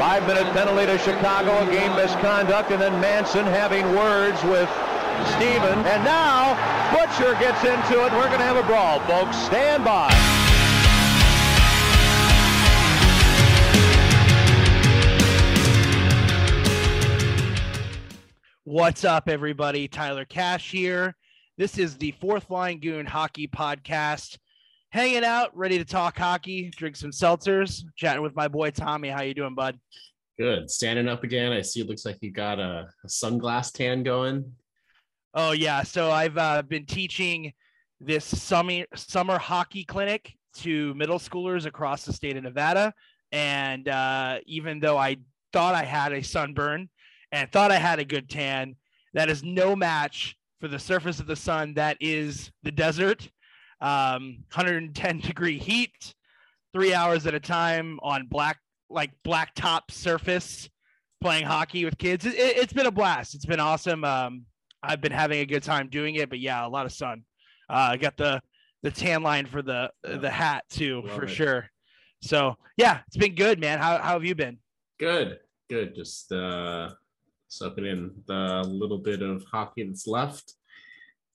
Five minute penalty to Chicago, a game misconduct, and then Manson having words with Steven. And now Butcher gets into it. We're going to have a brawl, folks. Stand by. What's up, everybody? Tyler Cash here. This is the Fourth Line Goon Hockey Podcast. Hanging out, ready to talk hockey, drink some seltzers, chatting with my boy Tommy. How you doing, bud? Good. Standing up again. I see it looks like you got a, a sunglass tan going. Oh yeah. So I've uh, been teaching this summer summer hockey clinic to middle schoolers across the state of Nevada, and uh, even though I thought I had a sunburn and thought I had a good tan, that is no match for the surface of the sun that is the desert. Um, 110 degree heat, three hours at a time on black like black top surface playing hockey with kids. It, has been a blast. It's been awesome. Um, I've been having a good time doing it, but yeah, a lot of sun. Uh, I got the the tan line for the the hat too, Love for it. sure. So yeah, it's been good, man. How how have you been? Good, good. Just uh, soaking in the little bit of hockey that's left.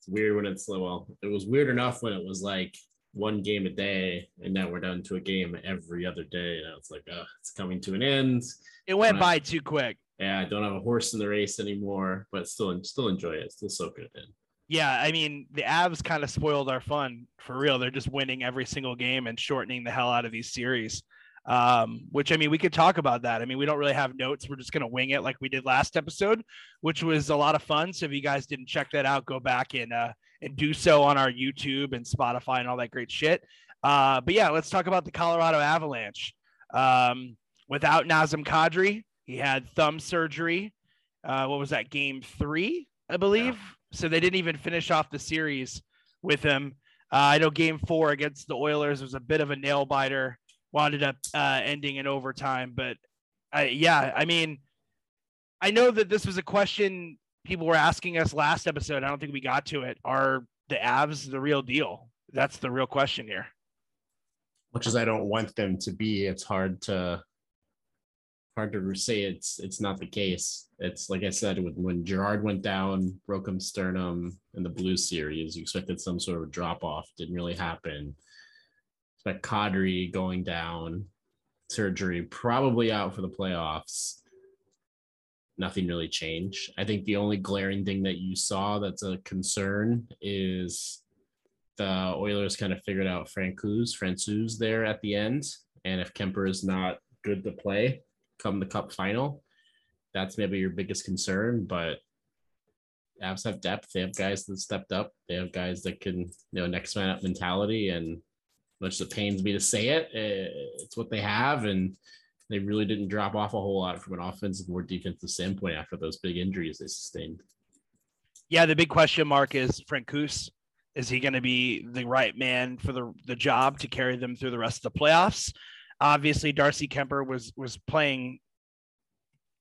It's weird when it's well, it was weird enough when it was like one game a day, and now we're down to a game every other day. And it's like, uh, it's coming to an end. It went by too quick. Yeah, I don't have a horse in the race anymore, but still, still enjoy it. Still soak it in. Yeah, I mean, the Avs kind of spoiled our fun for real. They're just winning every single game and shortening the hell out of these series. Um, which I mean, we could talk about that. I mean, we don't really have notes. We're just gonna wing it like we did last episode, which was a lot of fun. So if you guys didn't check that out, go back and uh, and do so on our YouTube and Spotify and all that great shit. Uh, but yeah, let's talk about the Colorado Avalanche. Um, without Nazem Kadri, he had thumb surgery. Uh, what was that? Game three, I believe. Yeah. So they didn't even finish off the series with him. Uh, I know Game four against the Oilers was a bit of a nail biter. Wound up uh, ending in overtime, but yeah, I mean, I know that this was a question people were asking us last episode. I don't think we got to it. Are the Avs the real deal? That's the real question here. Much as I don't want them to be, it's hard to hard to say it's it's not the case. It's like I said, when, when Girard went down, broke him sternum in the blue series, you expected some sort of drop off. Didn't really happen. Expect Kadri going down, surgery, probably out for the playoffs. Nothing really changed. I think the only glaring thing that you saw that's a concern is the Oilers kind of figured out Francouz, Francouz there at the end. And if Kuemper is not good to play, come the cup final, that's maybe your biggest concern. But Avs have depth. They have guys that stepped up. They have guys that can, you know, next man up mentality. And much as it pains me to say it, it's what they have. And they really didn't drop off a whole lot from an offensive or defensive standpoint after those big injuries they sustained. Yeah, the big question mark is Francouz. Is he going to be the right man for the, the job to carry them through the rest of the playoffs? Obviously, Darcy Kuemper was was playing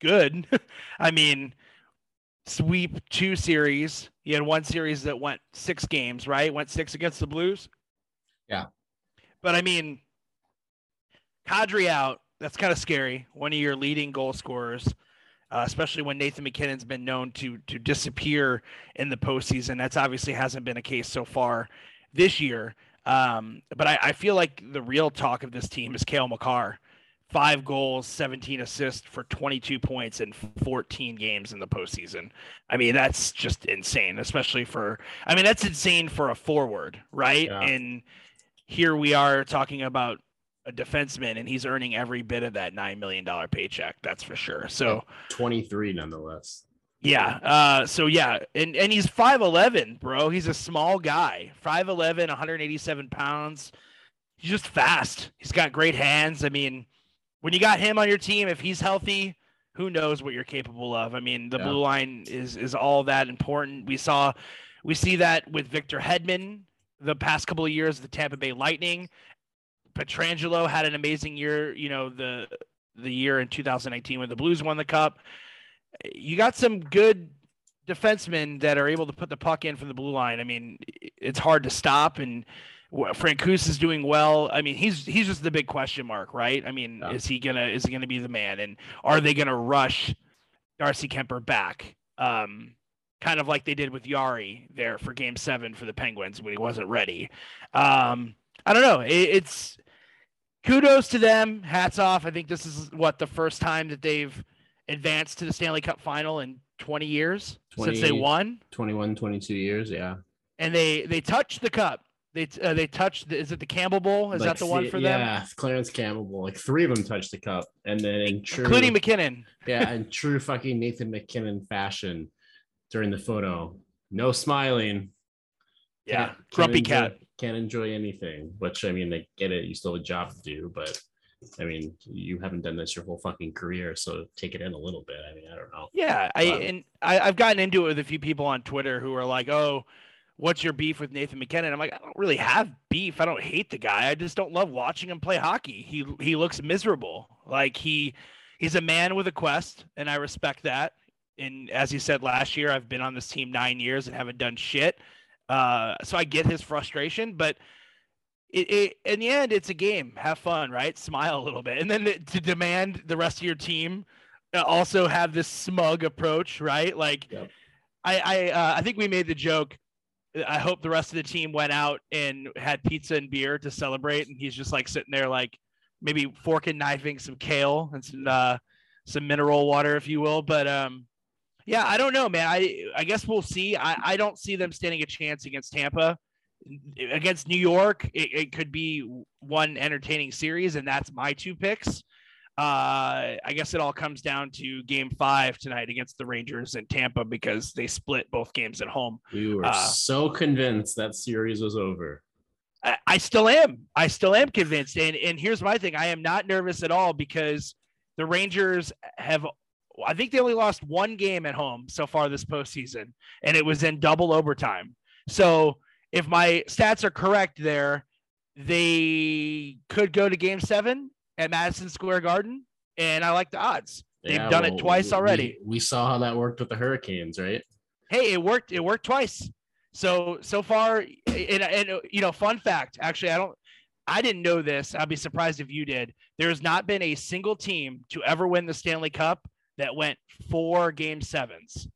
good. I mean, sweep two series. He had one series that went six games, right? Went six against the Blues. Yeah. But I mean, Kadri out. That's kind of scary. One of your leading goal scorers, uh, especially when Nathan MacKinnon's been known to to disappear in the postseason. That's obviously hasn't been a case so far this year. Um, but I, I, feel like the real talk of this team is Cale Makar. Five goals, 17 assists for 22 points in 14 games in the postseason. I mean, that's just insane, especially for, I mean, that's insane for a forward, right? Yeah. And here we are talking about a defenseman and he's earning every bit of that $9 million paycheck. That's for sure. So 23 nonetheless. Yeah. Uh, so yeah, and and he's five eleven, bro. He's a small guy, 5'11", 187 pounds. He's just fast. He's got great hands. I mean, when you got him on your team, if he's healthy, who knows what you're capable of? I mean, the yeah. blue line is is all that important. We saw, we see that with Victor Hedman the past couple of years, the Tampa Bay Lightning. Pietrangelo had an amazing year. You know the the year in 2019 when the Blues won the cup you got some good defensemen that are able to put the puck in from the blue line. I mean, it's hard to stop. And Francouz is doing well. I mean, he's he's just the big question mark, right? I mean, Yeah. is he gonna is he gonna be the man, and are they gonna rush Darcy Kuemper back? Um, kind of like they did with Jarry there for Game Seven for the Penguins when he wasn't ready. Um, I don't know. It, it's kudos to them. Hats off. I think this is what the first time that they've advanced to the Stanley Cup final in 20 years since they won, 21, 22 years. Yeah. and they they touched the cup. They uh, they touched. The, is it the Campbell Bowl? Is Like that the one for them? Yeah, Clarence Campbell. Bowl. Like three of them touched the cup, and then in true, Including MacKinnon. yeah, in true fucking Nathan MacKinnon fashion during the photo, no smiling. Yeah, Can't- grumpy can't enjoy- cat. Can't enjoy anything. Which I mean, I get it. You still have a job to do, but I mean, you haven't done this your whole fucking career, so take it in a little bit. I mean, I don't know. Yeah, I Wow. and I, I've gotten into it with a few people on Twitter who are like, "Oh, what's your beef with Nathan MacKinnon?" I'm like, I don't really have beef. I don't hate the guy. I just don't love watching him play hockey. He he looks miserable. Like he he's a man with a quest, and I respect that. And as he said last year, I've been on this team nine years and haven't done shit. Uh, so I get his frustration, but it, it, in the end, it's a game. Have fun, right? Smile a little bit, and then to demand the rest of your team uh, also have this smug approach, right? Like, Yep. I I uh, I think we made the joke. I hope the rest of the team went out and had pizza and beer to celebrate, and he's just like sitting there, like maybe fork and knifing some kale and some uh, some mineral water, if you will. But um, yeah, I don't know, man. I I guess we'll see. I I don't see them standing a chance against Tampa. Against New York, it, it could be one entertaining series, and that's my two picks. Uh, I guess it all comes down to Game Five tonight against the Rangers and Tampa because they split both games at home. We were Uh, so convinced that series was over. I, I still am. I still am convinced. And and here's my thing: I am not nervous at all because the Rangers have. I think they only lost one game at home so far this postseason, and it was in double overtime. So if my stats are correct, there they could go to Game Seven at Madison Square Garden, and I like the odds. They've Yeah, done it well, twice we- already. We, saw how that worked with the Hurricanes, right? hey, it worked. It worked twice. So so far, and, and you know, fun fact. Actually, I don't. I didn't know this. I'd be surprised if you did. There has not been a single team to ever win the Stanley Cup that went four game sevens.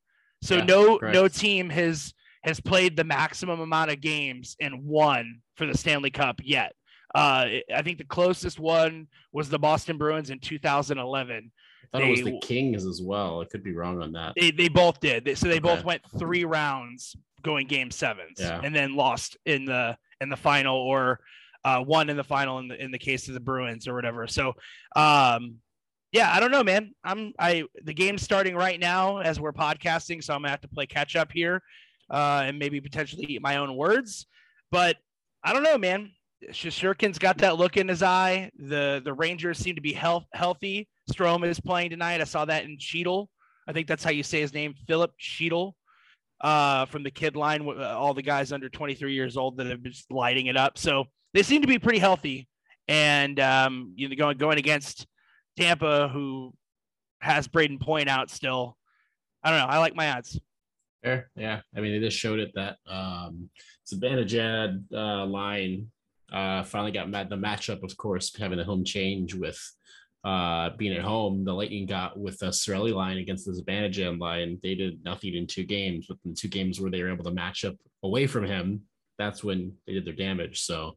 So Yeah, no correct. no team has has played the maximum amount of games and won for the Stanley Cup yet. Uh, I think the closest one was the Boston Bruins in 2011. I thought it was the Kings as well. I could be wrong on that. They, they both did. They- So they both went three rounds going game sevens Yeah. and then lost in the in the final or uh, won in the final in the in the case of the Bruins or whatever. So um yeah, I don't know, man. I'm I the game's starting right now as we're podcasting, so I'm gonna have to play catch up here uh and maybe potentially eat my own words. But I don't know, man. Shesterkin's got that look in his eye. The the Rangers seem to be health, healthy. Strome is playing tonight. I saw that in Chytil. I think that's how you say his name, Filip Chytil, uh, from the kid line. Uh, all the guys under 23 years old that have been lighting it up. So they seem to be pretty healthy. And um, you know, going going against Tampa, who has Brayden Point out still. I don't know. I like my odds. Fair. Yeah. I mean, they just showed it that um Zibanejad uh line uh finally got the matchup, of course, having a home change with uh being at home. The Lightning got with the Cirelli line against the Zibanejad line. They did nothing in two games, but in two games where they were able to match up away from him, that's when they did their damage. So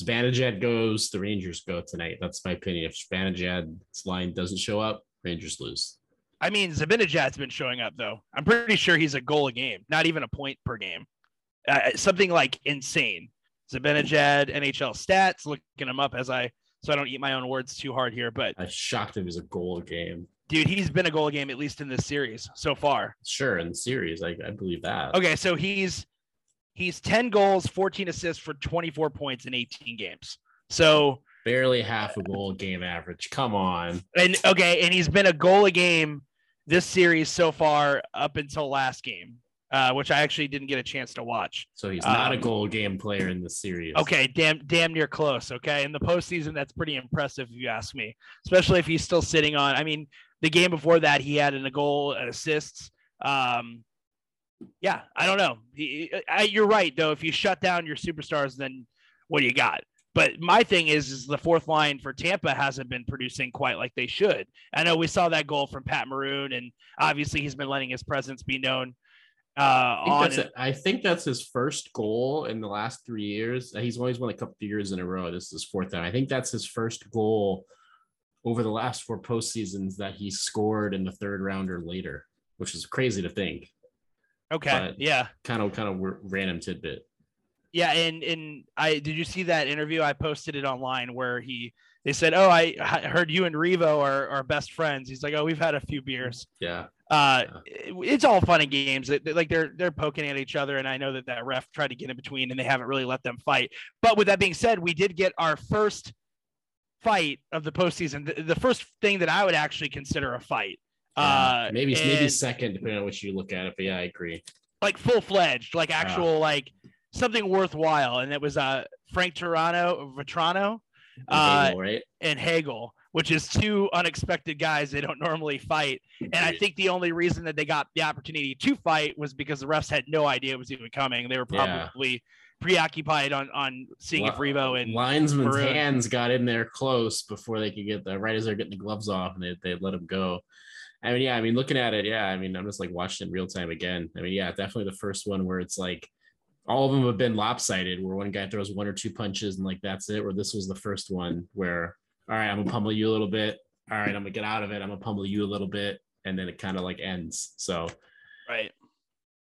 Zibanejad goes, the Rangers go tonight. That's my opinion. If Zibanejad's line doesn't show up, Rangers lose. I mean, Zibanejad's been showing up though. I'm pretty sure he's a goal a game, not even a point per game. Uh, something like insane. Zibanejad NHL stats, looking him up as I so I don't eat my own words too hard here. But I shocked if it was a goal a game. dude, he's been a goal a game at least in this series so far. Sure, in the series, I, I believe that. Okay, so he's he's 10 goals, 14 assists for 24 points in 18 games. So Barely half a goal game average. Come on. and okay, and he's been a goal a game this series so far up until last game, uh, which I actually didn't get a chance to watch. So he's not a Um, goal game player in the series. Okay, damn, damn near close. Okay, in the postseason, that's pretty impressive if you ask me. Especially if he's still sitting on. I mean, the game before that, he had in a goal and assists. Um, Yeah, I don't know. He, I, you're right though. If you shut down your superstars, then what do you got? But my thing is, is the fourth line for Tampa hasn't been producing quite like they should. I know we saw that goal from Pat Maroon, and obviously he's been letting his presence be known. Uh, I think, on that's a- I think that's his first goal in the last three years. He's always won a couple of years in a row. This is his fourth time. I think that's his first goal over the last four postseasons that he scored in the third round or later, which is crazy to think. Okay, yeah, Kind of, kind of random tidbit. yeah, and and I did you see that interview? I posted it online where he they said, "Oh, I, heard you and Revo are, are best friends." He's like, "Oh, we've had a few beers." Yeah. uh it- it's all fun and games like they're they're poking at each other and i know that that ref tried to get in between and they haven't really let them fight but with that being said we did get our first fight of the postseason the, the first thing that i would actually consider a fight uh maybe maybe and, second, depending on which you look at it. But yeah, I agree. like full-fledged like actual like something worthwhile and it was uh frank Toronto Vatrano uh right? and Hagel, which is two unexpected guys they don't normally fight. And I think the only reason that they got the opportunity to fight was because the refs had no idea it was even coming. They were Yeah. probably preoccupied on on seeing if Li- Revo and linesman's Maroon. hands got in there close before they could get the right as they're getting the gloves off and they they let him go. I mean, yeah, I mean, looking at it, yeah, I mean, I'm just like watching it in real time again. I mean, yeah, definitely the first one where it's like all of them have been lopsided, where one guy throws one or two punches and like that's it. Where this was the first one where, all right, I'm gonna pummel you a little bit. All right, I'm gonna get out of it. I'm gonna pummel you a little bit, and then it kind of like ends. So right.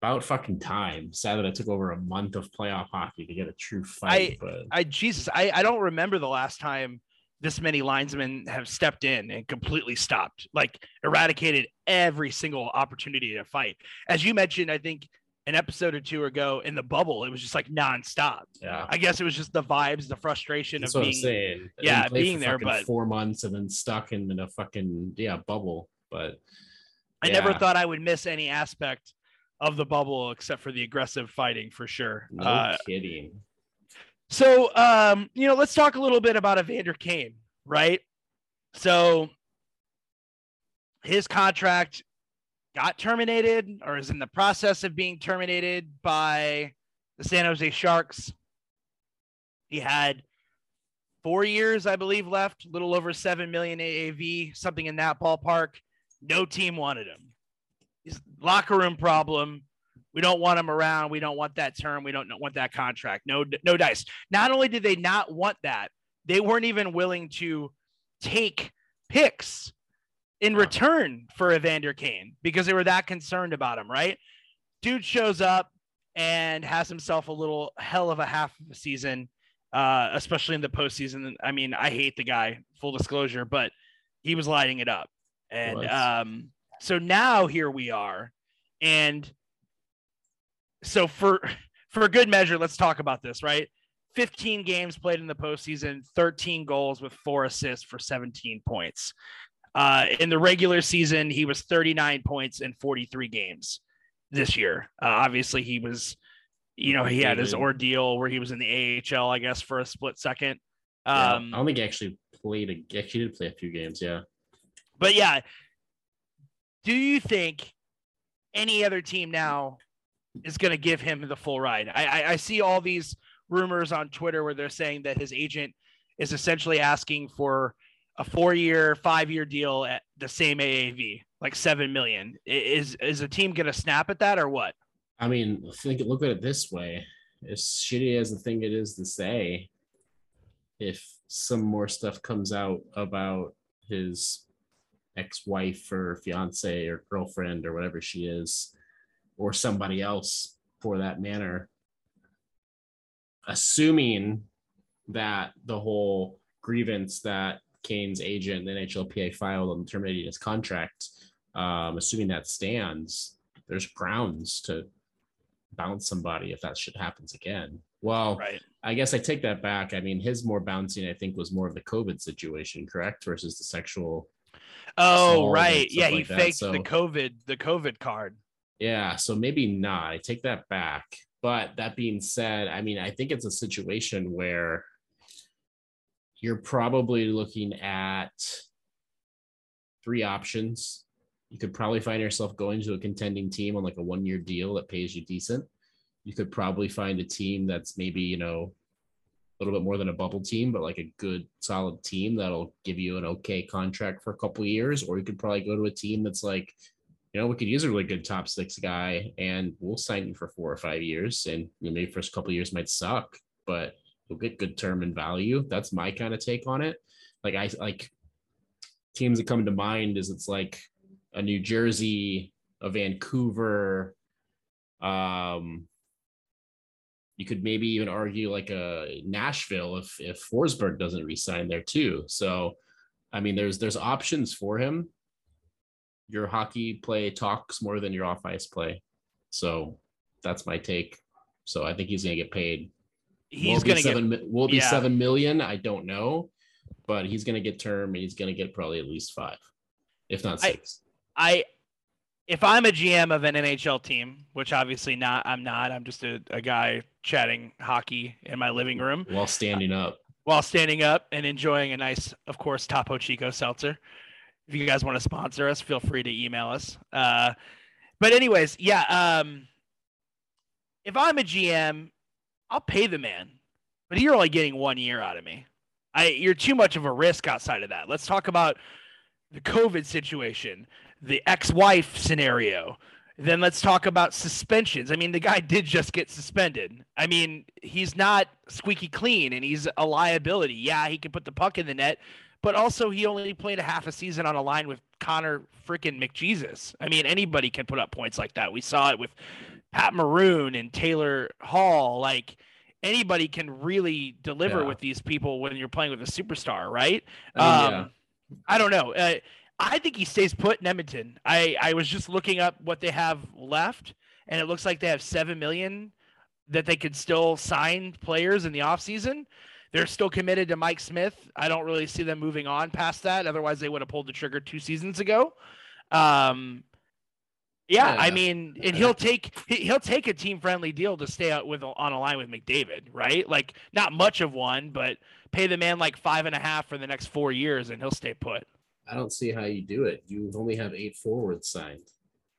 about fucking time. Sad that it took over a month of playoff hockey to get a true fight, but I Jesus, I, I don't remember the last time this many linesmen have stepped in and completely stopped, like eradicated every single opportunity to fight. As you mentioned, I think an episode or two ago in the bubble, it was just like nonstop. yeah. I guess it was just the vibes, the frustration That's of being saying. Yeah, being there, but- four months and then stuck in, in a fucking yeah bubble. But I never thought I would miss any aspect of the bubble except for the aggressive fighting for sure. no Uh, kidding. So, um, you know, let's talk a little bit about Evander Kane, right? So, his contract got terminated or is in the process of being terminated by the San Jose Sharks. He had four years, I believe, left, a little over 7 million AAV, something in that ballpark. No team wanted him. He's locker room problem. We don't want him around. We don't want that term. We don't want that contract. No, no dice. Not only did they not want that, they weren't even willing to take picks in return for Evander Kane because they were that concerned about him, right? Dude shows up and has himself a little hell of a half of a season, uh, especially in the postseason. I mean, I hate the guy, full disclosure, but he was lighting it up. And um, so now here we are. And so for for a good measure, let's talk about this, right? 15 games played in the postseason, 13 goals with four assists for 17 points. Uh, in the regular season, he was 39 points in 43 games this year. Uh, obviously, he was, you know, he had his ordeal where he was in the AHL, I guess, for a split second. Yeah, Um, I don't think he actually played. A, actually did play a few games. Yeah. But yeah, do you think any other team now is going to give him the full ride? I, I, I see all these rumors on Twitter where they're saying that his agent is essentially asking for a four-year, five-year deal at the same AAV, like seven million. Is is a team going to snap at that or what? I mean, think look at it this way: as shitty as the thing it is to say, if some more stuff comes out about his ex-wife or fiance or girlfriend or whatever she is, or somebody else for that matter, assuming that the whole grievance that Kane's agent, the NHLPA, filed on terminating his contract, um, assuming that stands, there's grounds to bounce somebody if that shit happens again. Well, Right. I guess I take that back. I mean, his more bouncing, I think, was more of the COVID situation, correct? Versus the sexual. Oh, right. Yeah, he like that, faked so- the COVID the COVID card. Yeah, so maybe not. I take that back. But that being said, I mean, I think it's a situation where you're probably looking at three options You could probably find yourself going to a contending team on like a one year deal that pays you decent. You could probably find a team that's maybe, you know, a little bit more than a bubble team, but like a good solid team that'll give you an okay contract for a couple years. Or you could probably go to a team that's like, you know, we could use a really good top six guy and we'll sign you for four or five years. And you know, maybe first couple years might suck, but you'll get good term and value. That's my kind of take on it. Like I like teams that come to mind is it's like a New Jersey, a Vancouver, um, you could maybe even argue like a Nashville if if Forsberg doesn't resign there too. So, I mean, there's there's options for him. Your hockey play talks more than your off ice play, so that's my take. So I think he's gonna get paid. He's gonna seven, get. Will be yeah. seven million. I don't know, but he's gonna get term and he's gonna get probably at least five, if not six. I if I'm a GM of an NHL team, which obviously not, I'm not. I'm just a, a guy chatting hockey in my living room while standing up, while standing up and enjoying a nice, of course, Topo Chico seltzer. If you guys want to sponsor us, feel free to email us. Uh, but anyways, yeah. Um, if I'm a GM, I'll pay the man, but you're only getting one year out of me. I you're too much of a risk outside of that. Let's talk about the COVID situation, the ex-wife scenario. Then let's talk about suspensions. I mean, the guy did just get suspended. I mean, he's not squeaky clean and he's a liability. Yeah, he can put the puck in the net, but also he only played a half a season on a line with Connor freaking McJesus. I mean, anybody can put up points like that. We saw it with Pat Maroon and Taylor Hall. Like anybody can really deliver Yeah. with these people when you're playing with a superstar, right? I mean, um, I don't know. Uh, I think he stays put in Edmonton. I, I was just looking up what they have left, and it looks like they have seven million that they could still sign players in the offseason. They're still committed to Mike Smith. I don't really see them moving on past that. Otherwise, they would have pulled the trigger two seasons ago. Um, yeah, I mean, and he'll take he- he'll take a team friendly deal to stay out with on a line with McDavid, right? Like not much of one, but pay the man like five and a half for the next four years, and he'll stay put. I don't see how you do it. You only have eight forwards signed.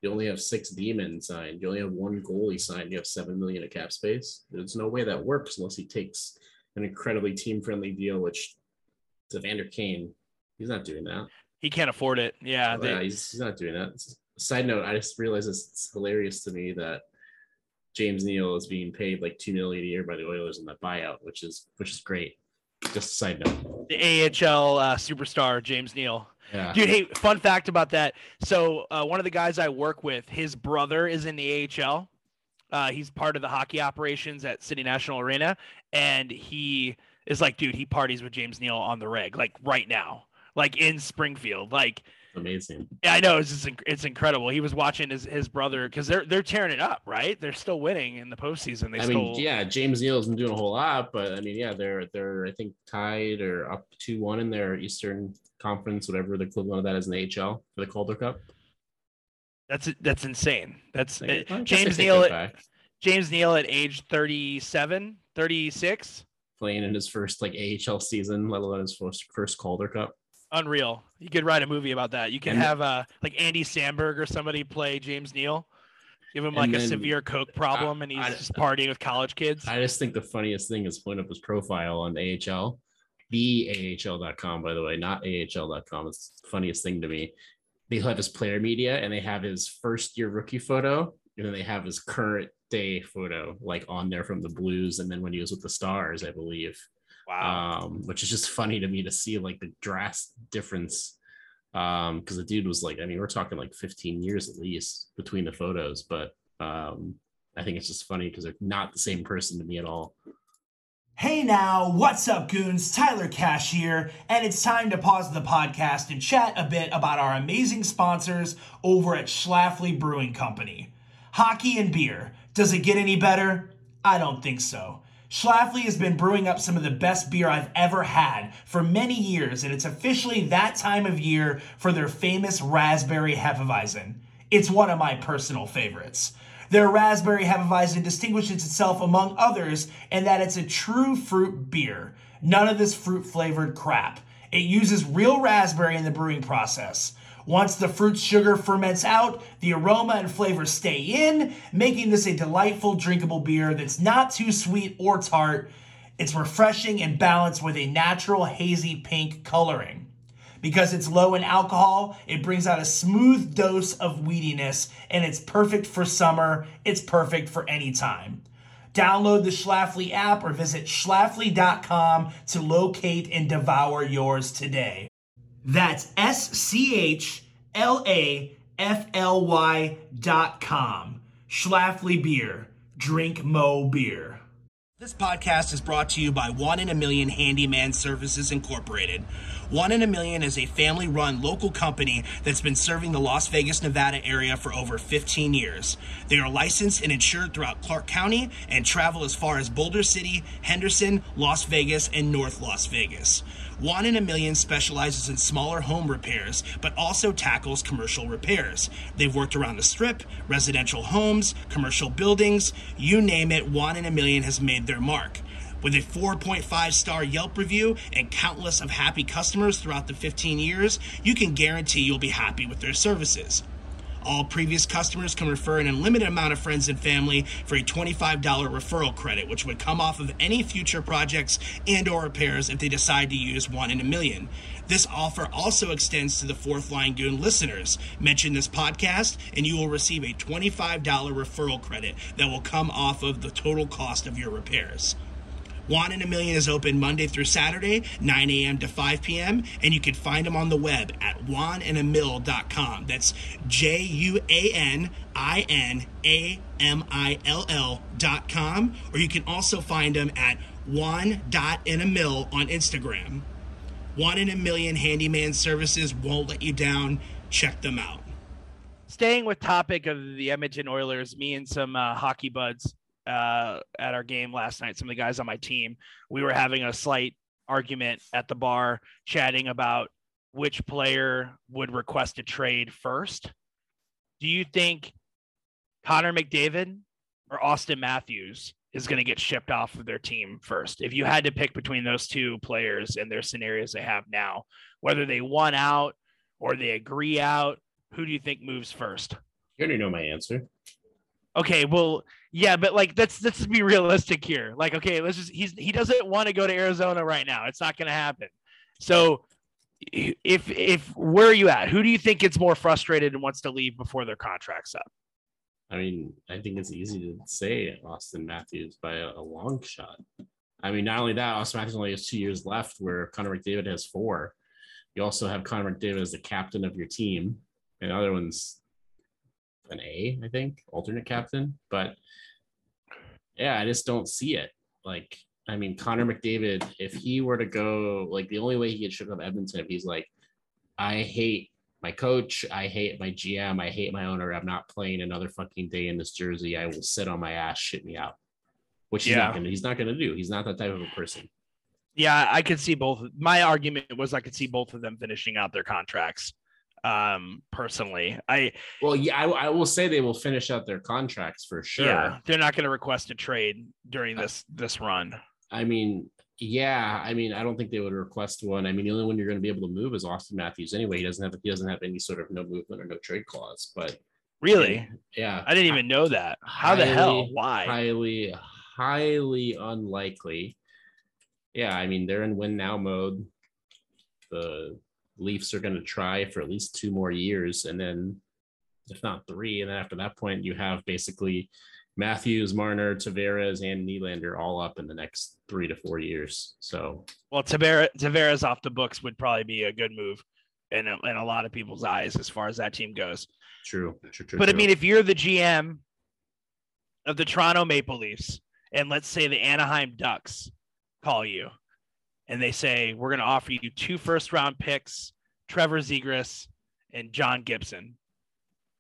You only have six demons signed. You only have one goalie signed. You have seven million of cap space. There's no way that works unless he takes an incredibly team-friendly deal, which to Vander Kane, he's not doing that. He can't afford it. Yeah, they- yeah, he's, he's not doing that. Side note, I just realized it's, it's hilarious to me that James Neal is being paid like two million a year by the Oilers in that buyout, which is which is great. Just a side note. the AHL uh, superstar James Neal. Yeah. Dude, hey, fun fact about that. So, uh, one of the guys I work with, his brother is in the AHL. Uh, he's part of the hockey operations at City National Arena, and he is like, dude, he parties with James Neal on the reg, like right now, like in Springfield. Like, Amazing. yeah, I know it's just, it's incredible. He was watching his his brother because they're they're tearing it up, right? They're still winning in the postseason. They I still, mean, yeah, James Neal hasn't doing a whole lot, but I mean, yeah, they're they're I think tied or up two one in their Eastern Conference, whatever the equivalent of that is in the HL for the Calder Cup. that's that's insane. That's I guess I uh, James Neal. That At, back. James Neal at age 37, 36. playing in his first like AHL season, let alone his first first Calder Cup. Unreal. You could write a movie about that. You can And- have uh like Andy Samberg or somebody play James Neal. Give him like a severe coke problem and he's I- just partying with college kids. I just think the funniest thing is pulling up his profile on AHL, the AHL.com, by the way, not AHL.com. It's the funniest thing to me. They have his player media and they have his first year rookie photo, and then they have his current day photo, like on there from the Blues, and then when he was with the Stars, I believe. wow. Um, which is just funny to me to see like the drastic difference. Um, because the dude was like, I mean, we're talking like 15 years at least between the photos, but um, I think it's just funny because they're not the same person to me at all. Hey now, what's up, goons? Tyler Cash here, and it's time to pause the podcast and chat a bit about our amazing sponsors over at Schlafly Brewing Company. Hockey and beer. Does it get any better? I don't think so. Schlafly has been brewing up some of the best beer I've ever had for many years, and it's officially that time of year for their famous Raspberry Hefeweizen. It's one of my personal favorites. Their raspberry Hefeweizen distinguishes itself among others in that it's a true fruit beer. None of this fruit flavored crap. It uses real raspberry in the brewing process. Once the fruit sugar ferments out, the aroma and flavor stay in, making this a delightful drinkable beer that's not too sweet or tart. It's refreshing and balanced with a natural hazy pink coloring. Because it's low in alcohol, it brings out a smooth dose of weediness, and it's perfect for summer. It's perfect for any time. Download the Schlafly app or visit schlafly.com to locate and devour yours today. That's S C H L A F L Y dot com. Schlafly Beer. Drink Mo Beer. This podcast is brought to you by One in a Million Handyman Services Incorporated. One in a Million is a family run local company that's been serving the Las Vegas, Nevada area for over 15 years. They are licensed and insured throughout Clark County and travel as far as Boulder City, Henderson, Las Vegas, and North Las Vegas. One in a Million specializes in smaller home repairs, but also tackles commercial repairs. They've worked around the strip, residential homes, commercial buildings, you name it, One in a Million has made their mark. With a 4.5 star Yelp review and countless of happy customers throughout the 15 years, you can guarantee you'll be happy with their services. All previous customers can refer an unlimited amount of friends and family for a $25 referral credit, which would come off of any future projects and or repairs if they decide to use one in a million. This offer also extends to the Fourth Line Goon listeners. Mention this podcast and you will receive a $25 referral credit that will come off of the total cost of your repairs. Juan in a Million is open Monday through Saturday, 9 a.m. to 5 p.m., and you can find them on the web at juanandamill.com. That's J U A N I N A M I L L.com, or you can also find them at juan.inamill on Instagram. One in a Million Handyman Services won't let you down. Check them out. Staying with topic of the Edmonton Oilers, me and some uh, hockey buds uh, at our game last night, some of the guys on my team, we were having a slight argument at the bar, chatting about which player would request a trade first. Do you think Connor McDavid or Austin Matthews is going to get shipped off of their team first? If you had to pick between those two players and their scenarios they have now, whether they won out or they agree out, who do you think moves first? You already know my answer. Okay, well, yeah, but like let's let's be realistic here. Like, okay, let's just he's he doesn't want to go to Arizona right now. It's not going to happen. So, if if where are you at? Who do you think gets more frustrated and wants to leave before their contract's up? I mean, I think it's easy to say Austin Matthews by a, a long shot. I mean, not only that, Austin Matthews only has two years left, where Connor McDavid has four. You also have Connor McDavid as the captain of your team, and other ones an A, I think, alternate captain. But yeah, I just don't see it. Like, I mean, Connor McDavid, if he were to go, like, the only way he could ship up Edmonton, if he's like, I hate my coach, I hate my GM, I hate my owner, I'm not playing another fucking day in this jersey. I will sit on my ass, shit me out. Which he's Yeah. not gonna he's not gonna do. He's not that type of a person. Yeah, I could see both. My argument was I could see both of them finishing out their contracts. Um, personally, I Well, yeah, I, I will say they will finish out their contracts for sure. yeah, they're not going to request a trade during this this run. I mean, yeah, I mean, I don't think they would request one. I mean, the only one you're going to be able to move is Austin Matthews anyway. He doesn't have he doesn't have any sort of no movement or no trade clause. But Really, yeah, I didn't even know that. How the hell? Why? highly, highly unlikely. Yeah, I mean, they're in win now mode. The Leafs are going to try for at least two more years, and then if not three, and then after that point, you have basically Matthews, Marner, Tavares, and Nylander all up in the next three to four years. So Well, Tavares, Tavares off the books would probably be a good move in a, in a lot of people's eyes as far as that team goes. true, true, true. But I mean, if you're the GM of the Toronto Maple Leafs, and let's say the Anaheim Ducks call you, and they say we're going to offer you two first round picks, Trevor Zegras and John Gibson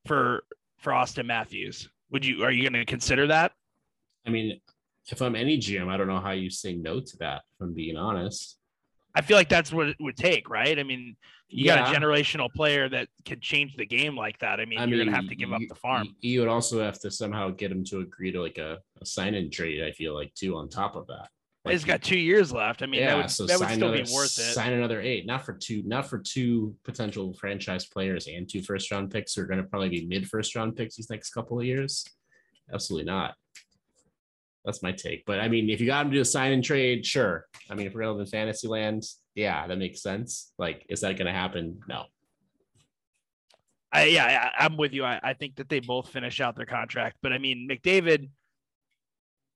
for for Austin Matthews, would you are you going to consider that? I mean, if I'm any GM, I don't know how you say no to that. If I'm being honest. I feel like that's what it would take, right? I mean, you got a generational player that could change the game like that. I mean, I you're mean, gonna have to give up the farm. You, you would also have to somehow get him to agree to like a, a sign-in trade. I feel like too on top of that. Like, He's got two years left. I mean, that would, so that would still another, be worth it. Sign another eight, not for two, not for two potential franchise players and two first round picks who are going to probably be mid first round picks these next couple of years. Absolutely not. That's my take. But I mean, if you got him to do a sign and trade, sure. I mean, if we're going to fantasy land, yeah, that makes sense. Like, is that going to happen? No. I, yeah, I, I'm with you. I, I think that they both finish out their contract. But I mean, McDavid,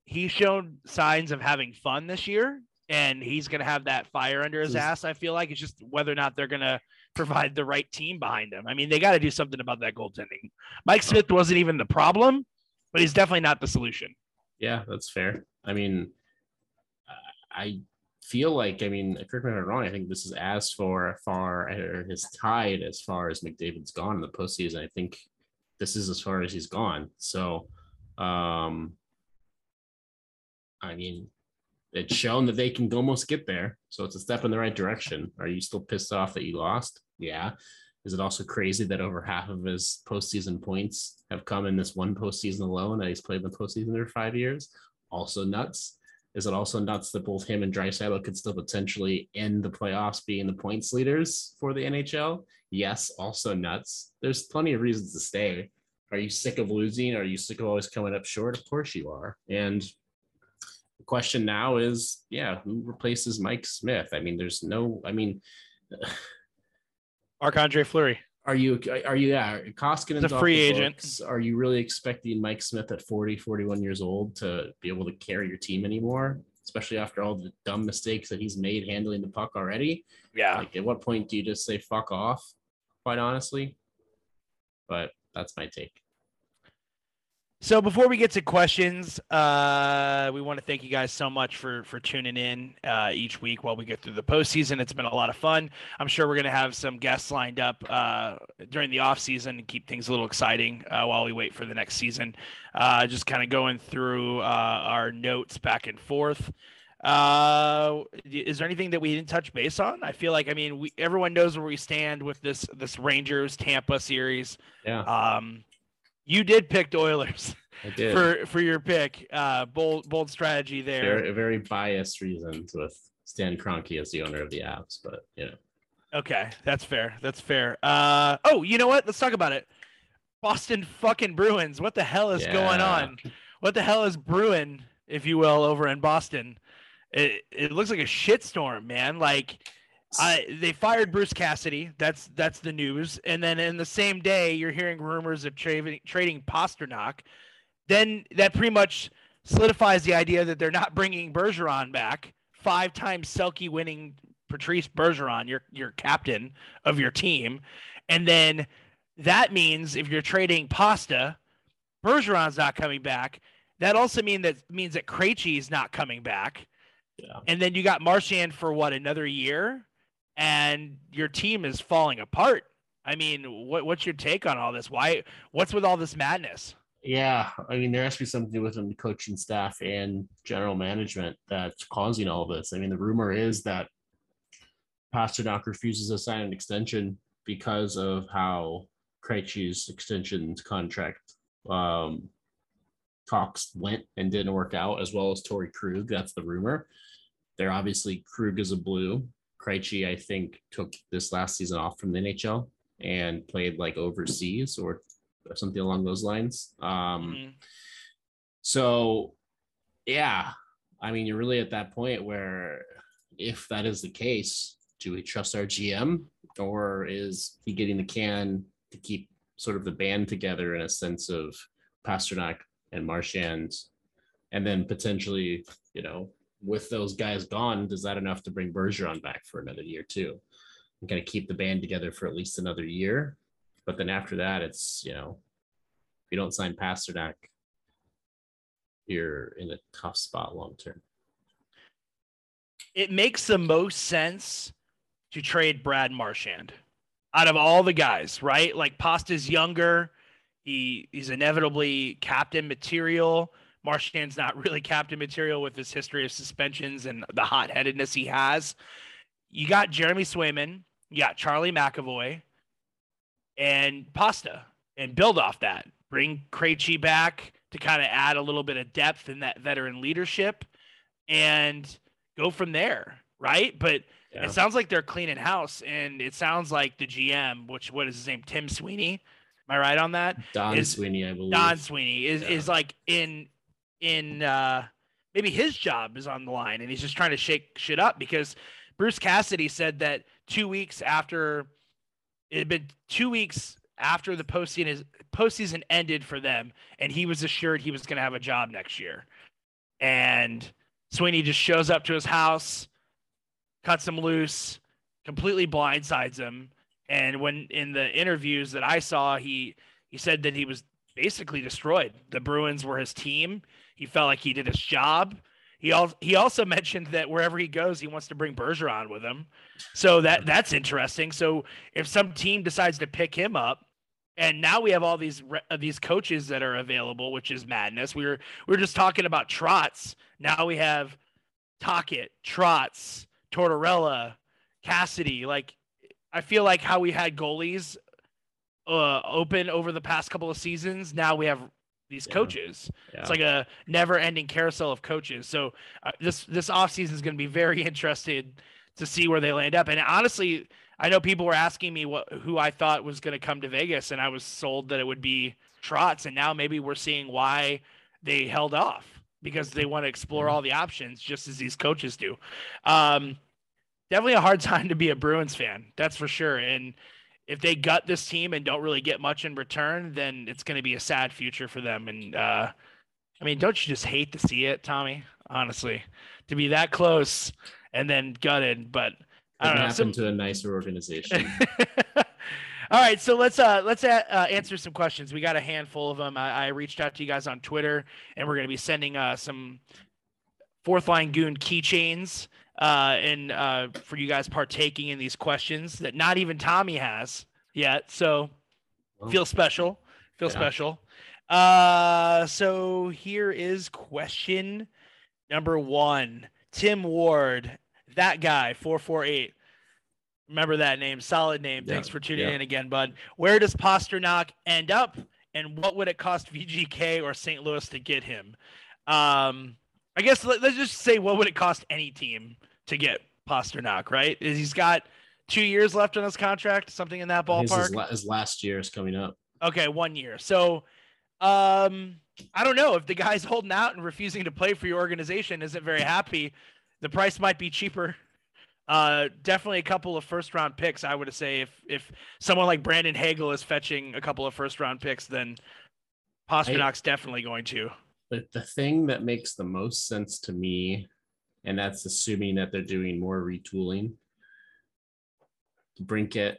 he's shown signs of having fun this year, and he's going to have that fire under his ass. I feel like it's just whether or not they're going to provide the right team behind him. I mean, they got to do something about that goaltending. Mike Smith wasn't even the problem, but he's definitely not the solution. Yeah, that's fair. I mean, I- feel like, I mean, correct me if I'm wrong. I think this is as far as far or his tied as far as McDavid's gone in the postseason. I think this is as far as he's gone. So, um, I mean, it's shown that they can almost get there. So it's a step in the right direction. Are you still pissed off that you lost? Yeah. Is it also crazy that over half of his postseason points have come in this one postseason alone that he's played in the postseason for five years? Also nuts. Is it also nuts that both him and Draisaitl could still potentially end the playoffs being the points leaders for the NHL? Yes, also nuts. There's plenty of reasons to stay. Are you sick of losing? Are you sick of always coming up short? Of course you are. And the question now is, yeah, who replaces Mike Smith? I mean, there's no, I mean, Marc Andre Fleury. are you are you yeah Koskinen's He's a free agent. books. Are you really expecting Mike Smith at 40, 41 years old to be able to carry your team anymore? Especially after all the dumb mistakes that he's made handling the puck already. Yeah. Like at what point do you just say fuck off? Quite honestly. But that's my take. So before we get to questions, uh, we want to thank you guys so much for for tuning in uh, each week while we get through the postseason. It's been a lot of fun. I'm sure we're going to have some guests lined up uh, during the off season and keep things a little exciting uh, while we wait for the next season. Uh, just kind of going through uh, our notes back and forth. Uh, is there anything that we didn't touch base on? I feel like I mean we everyone knows where we stand with this this Rangers Tampa series. Yeah, Um, you did pick the Oilers I did. for for your pick. Uh, bold bold strategy there. very, very biased reasons with Stan Kroenke as the owner of the apps, but you know. Okay, that's fair. That's fair. Uh, oh, you know what? Let's talk about it. Boston fucking Bruins. What the hell is going on? What the hell is brewing, if you will, over in Boston? It it looks like a shitstorm, man. Like I they fired Bruce Cassidy. That's that's the news. And then in the same day, you're hearing rumors of trading trading Pastrnak. Then that pretty much solidifies the idea that they're not bringing Bergeron back. Five times Selke winning Patrice Bergeron, your your captain of your team, and then that means if you're trading Pasta, Bergeron's not coming back. That also mean that means that Krejci is not coming back. Yeah. And then you got Marchand for what another year, and your team is falling apart. I mean, what what's your take on all this? Why? What's with all this madness? Yeah, I mean, there has to be something within the coaching staff and general management that's causing all this. I mean, the rumor is that Pastrnak refuses to sign an extension because of how Krejci's extension contract um, talks went and didn't work out, as well as Torey Krug. That's the rumor. They're obviously Krug is a blue. Krejci, I think, took this last season off from the NHL and played like overseas or something along those lines. Um, Mhm. so, yeah, I mean, you're really at that point where if that is the case, do we trust our GM or is he getting the can to keep sort of the band together in a sense of Pastrnak and Marchand? And then potentially, you know, with those guys gone, is that enough to bring Bergeron back for another year too? And kind of keep the band together for at least another year. But then after that, it's, you know, if you don't sign Pastrnak, you're in a tough spot long term. it makes the most sense to trade Brad Marchand out of all the guys, right? Like Pasta's younger. He he's inevitably captain material. Marchand's not really captain material with his history of suspensions and the hot headedness he has. You got Jeremy Swayman, you got Charlie McAvoy, and Pasta, and build off that. Bring Krejci back to kind of add a little bit of depth in that veteran leadership and go from there, right? But Yeah. it sounds like they're cleaning house, and it sounds like the GM, which what is his name, Tim Sweeney. Am I right on that? Don is- Sweeney, I believe. Don Sweeney is Yeah. is like in in uh maybe his job is on the line and he's just trying to shake shit up because Bruce Cassidy said that two weeks after it had been two weeks after the postseason postseason ended for them and he was assured he was going to have a job next year and Sweeney just shows up to his house cuts him loose completely blindsides him and when in the interviews that I saw he he said that he was basically destroyed. The Bruins were his team. He felt like he did his job. He also he also mentioned that wherever he goes, he wants to bring Bergeron with him. So that that's interesting. So if some team decides to pick him up, and now we have all these uh, these coaches that are available, which is madness. We were we were just talking about Trotz. Now we have Tocchet, Trotz, Tortorella, Cassidy. Like I feel like how we had goalies uh, open over the past couple of seasons. Now we have these Yeah. coaches. Yeah. It's like a never-ending carousel of coaches. So uh, this this offseason is going to be very interested to see where they land up. And honestly, I know people were asking me what who I thought was going to come to Vegas, and I was sold that it would be Trotz. And now maybe we're seeing why they held off because they want to explore all the options, just as these coaches do. Um, definitely a hard time to be a Bruins fan, that's for sure. And if they gut this team and don't really get much in return, then it's going to be a sad future for them. And uh, I mean, don't you just hate to see it, Tommy? Honestly, to be that close and then gutted. But I don't know. happen Some... to a nicer organization. All right, so let's uh let's uh, uh, answer some questions. We got a handful of them. I, I reached out to you guys on Twitter, and we're going to be sending uh some fourth line goon keychains uh and uh for you guys partaking in these questions that not even Tommy has yet. So feel special. Feel Yeah. special. Uh so here is question number 1. Tim Ward, that guy 448. Remember that name, solid name. Yeah, Thanks for tuning yeah. in again, bud. Where does Pastrnak end up and what would it cost VGK or St. Louis to get him? Um I guess let, us just say what would it cost any team to get Pastrnak, right? Is he's got 2 years left on his contract, something in that ballpark? is la- his last year is coming up. Okay, one year. So, um, I don't know if the guy's holding out and refusing to play for your organization isn't very happy. The price might be cheaper. Uh, definitely a couple of first round picks. I would say if if someone like Brandon Hagel is fetching a couple of first round picks, then Pastrnak's definitely going to. But the thing that makes the most sense to me, and that's assuming that they're doing more retooling, Brinkett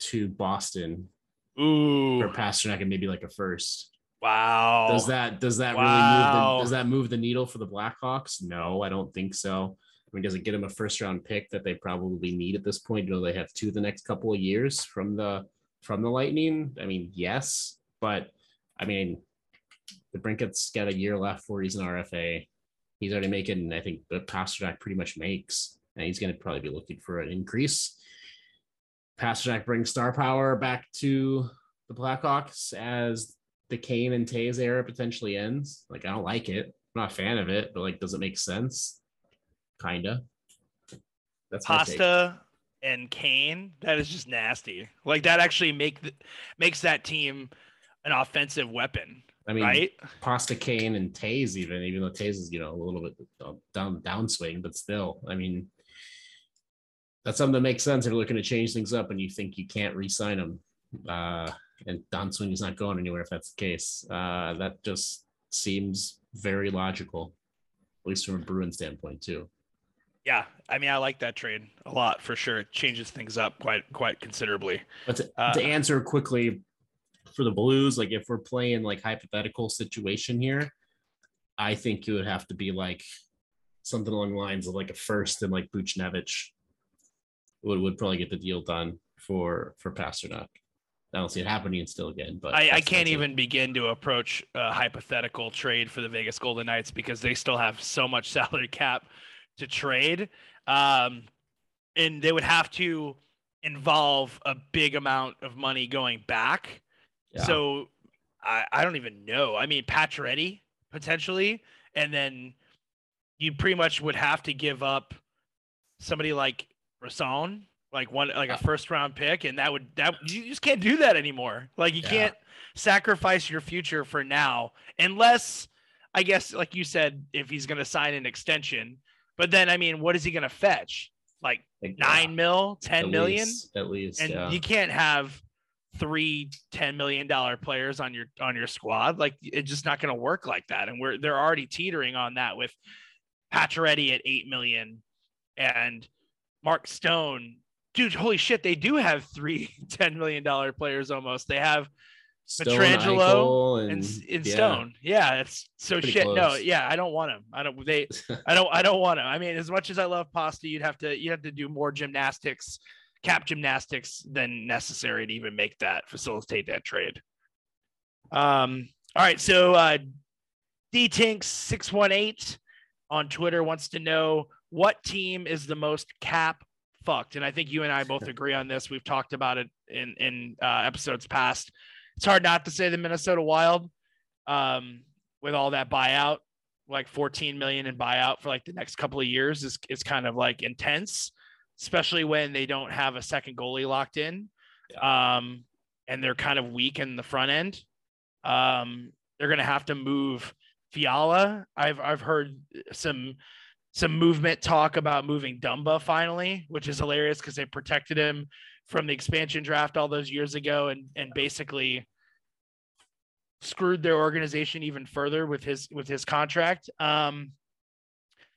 to Boston Ooh, for Pastrnak and maybe like a first. wow. Does that does that really move the, does that move the needle for the Blackhawks? No, I don't think so. I mean, does it get them a first round pick that they probably need at this point? Do they have two the next couple of years from the from the Lightning? I mean, yes, but I mean, DeBrincat's got a year left before he's an RFA. He's already making, I think, the Pastrnak pretty much makes, and he's going to probably be looking for an increase. Pastrnak brings star power back to the Blackhawks as the Kane and Toews era potentially ends. Like, I don't like it. I'm not a fan of it, but like, does it make sense? Kinda. That's. Pasta and Kane, that is just nasty. Like that actually make makes that team an offensive weapon, I mean, right? Pasta Kane and Toews, even even though Toews is you know a little bit down downswing, but still, I mean, that's something that makes sense if you're looking to change things up and you think you can't re-sign him. Uh, and downswing is not going anywhere if that's the case. Uh, that just seems very logical, at least from a Bruin standpoint too. Yeah, I mean, I like that trade a lot for sure. It changes things up quite quite considerably. But to, Uh, to answer quickly for the Blues, like if we're playing like hypothetical situation here, I think you would have to be like something along the lines of like a first and like Buchnevich would, would probably get the deal done for for Pastrnak. I don't see it happening still again, but I, I can't that's it. even begin to approach a hypothetical trade for the Vegas Golden Knights because they still have so much salary cap to trade. Um, and they would have to involve a big amount of money going back. Yeah. So I, I don't even know. I mean, Pacioretty potentially, and then you pretty much would have to give up somebody like Rason, like one like a first round pick, and that would that you just can't do that anymore. Like you Yeah. can't sacrifice your future for now, unless I guess like you said, if he's gonna sign an extension. But then I mean, what is he gonna fetch? Like Like, nine mil, ten at million? least- at least. and yeah. you can't have three 10 million dollar players on your on your squad like it's just not going to work like that. And we're they're already teetering on that with Pacioretty at 8 million and Mark Stone. Dude holy shit they do have three 10 million dollar players almost. They have Stone, Pietrangelo and in yeah. Stone. Yeah it's so Pretty shit no yeah I don't want them I don't they I don't I don't want to. I mean, as much as I love pasta, you'd have to you have to do more gymnastics, cap gymnastics than necessary to even make that facilitate that trade. Um, all right, so uh D Tinks 618 on Twitter wants to know what team is the most cap fucked. And I think you and I both agree on this. We've talked about it in in uh, episodes past. It's hard not to say the Minnesota Wild um, with all that buyout like 14 million in buyout for like the next couple of years is, is kind of like intense, especially when they don't have a second goalie locked in. Um, and they're kind of weak in the front end. Um, they're going to have to move Fiala. I've, I've heard some, some movement talk about moving Dumba finally, which is hilarious because they protected him from the expansion draft all those years ago and, and basically screwed their organization even further with his with his contract. Um,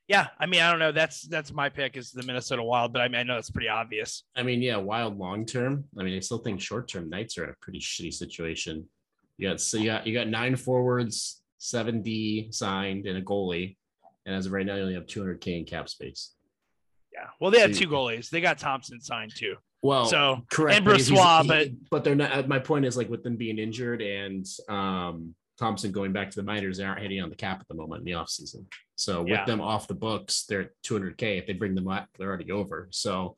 yeah, I mean, I don't know. That's that's my pick is the Minnesota Wild, but I mean, I know it's pretty obvious. I mean, yeah, wild long term. I mean, I still think short term Knights are in a pretty shitty situation. You got so you got you got nine forwards, seven D signed, and a goalie. And as of right now, you only have 200k in cap space. Yeah. Well, they had two goalies. They got Thompson signed too. Well, so correct. and but he's- Brossoit, he- but but they're not. My point is like with them being injured and um Thompson going back to the minors, they aren't hitting on the cap at the moment in the offseason. So with Yeah. them off the books, they're at 200k. If they bring them up, they're already over. So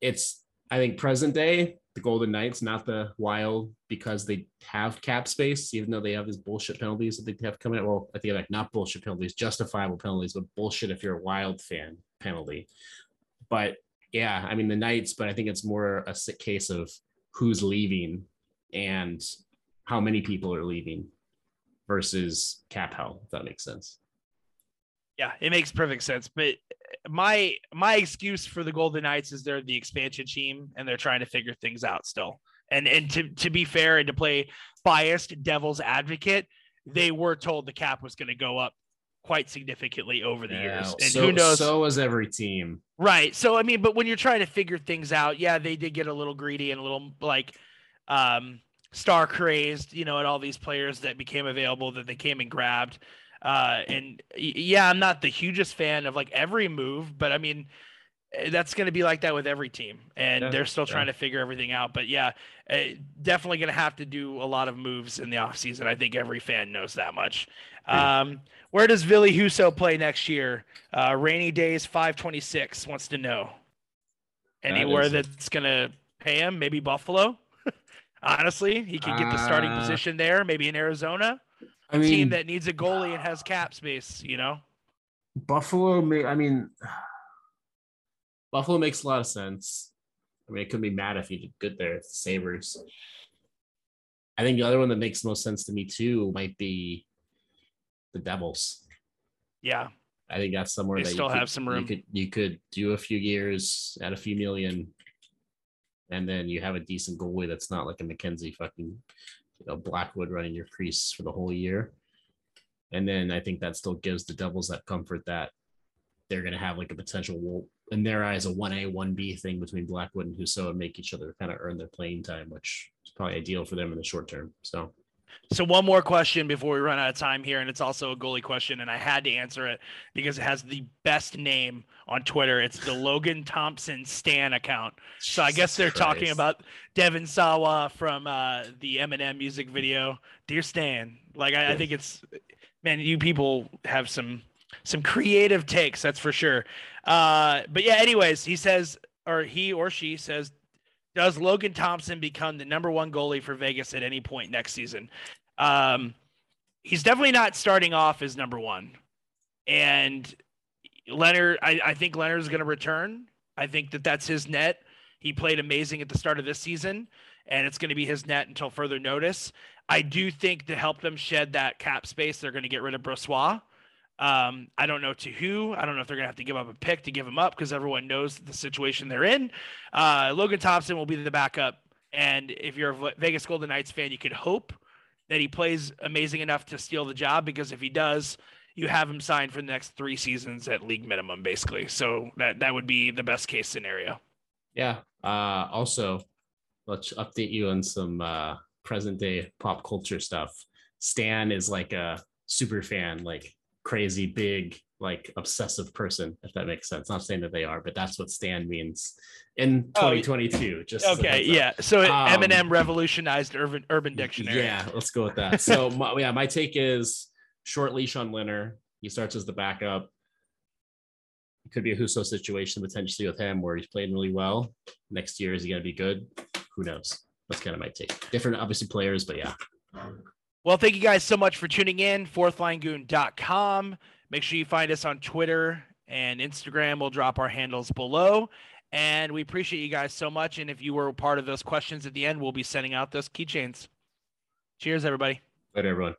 it's I think present day the Golden Knights, not the Wild, because they have cap space, even though they have these bullshit penalties that they have coming out. Well, I think like not bullshit penalties, justifiable penalties, but bullshit if you're a Wild fan penalty. But yeah, I mean the Knights, but I think it's more a sick case of who's leaving and how many people are leaving versus cap hell, if that makes sense. yeah, it makes perfect sense. But my my excuse for the Golden Knights is they're the expansion team and they're trying to figure things out still. And and to to be fair and to play biased devil's advocate, they were told the cap was going to go up quite significantly over the years. And so, who knows? So was every team. Right. So I mean, but when you're trying to figure things out, yeah, they did get a little greedy and a little like um star crazed, you know, at all these players that became available that they came and grabbed. Uh and yeah, I'm not the hugest fan of like every move, but I mean eh, that's going to be like that with every team and Yeah, they're still yeah. trying to figure everything out but yeah eh, definitely going to have to do a lot of moves in the offseason i think every fan knows that much Yeah. um, where does Ville Husso play next year? Uh, rainy days, 526 wants to know. Anywhere is a- that's going to pay him, maybe Buffalo. Honestly, he could get the starting Uh, position there, maybe in Arizona. I team that needs a goalie and has cap space, you know? Buffalo. May, I mean, Buffalo makes a lot of sense. I mean, it could be mad if you did good there. It's the Sabres. I think the other one that makes most sense to me too might be the Devils. Yeah. I think that's somewhere They that still you could, have some room. You could you could do a few years at a few million, and then you have a decent goalie that's not like a Mackenzie fucking, you know, Blackwood running your crease for the whole year. And then I think that still gives the Devils that comfort that they're going to have like a potential, in their eyes, a one A one B thing between Blackwood and Husso and make each other kind of earn their playing time, which is probably ideal for them in the short term. So So one more question before we run out of time here, and it's also a goalie question, and I had to answer it because it has the best name on Twitter. It's the Logan Thompson Stan account. So I guess they're talking about Devon Sawa from uh, the Eminem music video, "Dear Stan." Like I, I think it's, man, you people have some some creative takes, that's for sure. Uh, but yeah, anyways, he says, or he or she says, does Logan Thompson become the number one goalie for Vegas at any point next season? Um, he's definitely not starting off as number one. And Lehner, I, I think Lehner is going to return. I think that that's his net. He played amazing at the start of this season, and it's going to be his net until further notice. I do think to help them shed that cap space, they're going to get rid of Brossoit. Um, I don't know to who. I don't know if they're going to have to give up a pick to give him up because everyone knows the situation they're in. Uh, Logan Thompson will be the backup. And if you're a Vegas Golden Knights fan, you could hope that he plays amazing enough to steal the job because if he does, you have him signed for the next three seasons at league minimum, basically. So that that would be the best case scenario. Yeah. Uh, also, let's update you on some uh, present day pop culture stuff. Stan is like a super fan, like crazy big, like obsessive person, if that makes sense. Not saying that they are, but that's what Stan means in 2022. Just okay, yeah. So um, Eminem revolutionized urban urban dictionary. Yeah, let's go with that. So my, yeah, my take is short leash on Lehner. He starts as the backup. It could be a Husso situation potentially with him where he's playing really well. Next year, is he going to be good? Who knows? That's kind of my take. Different, obviously, players, but yeah. Well, thank you guys so much for tuning in. Fourthlinegoon.com. Make sure you find us on Twitter and Instagram. We'll drop our handles below. And we appreciate you guys so much. And if you were part of those questions at the end, we'll be sending out those keychains. Cheers, everybody. Later, everyone.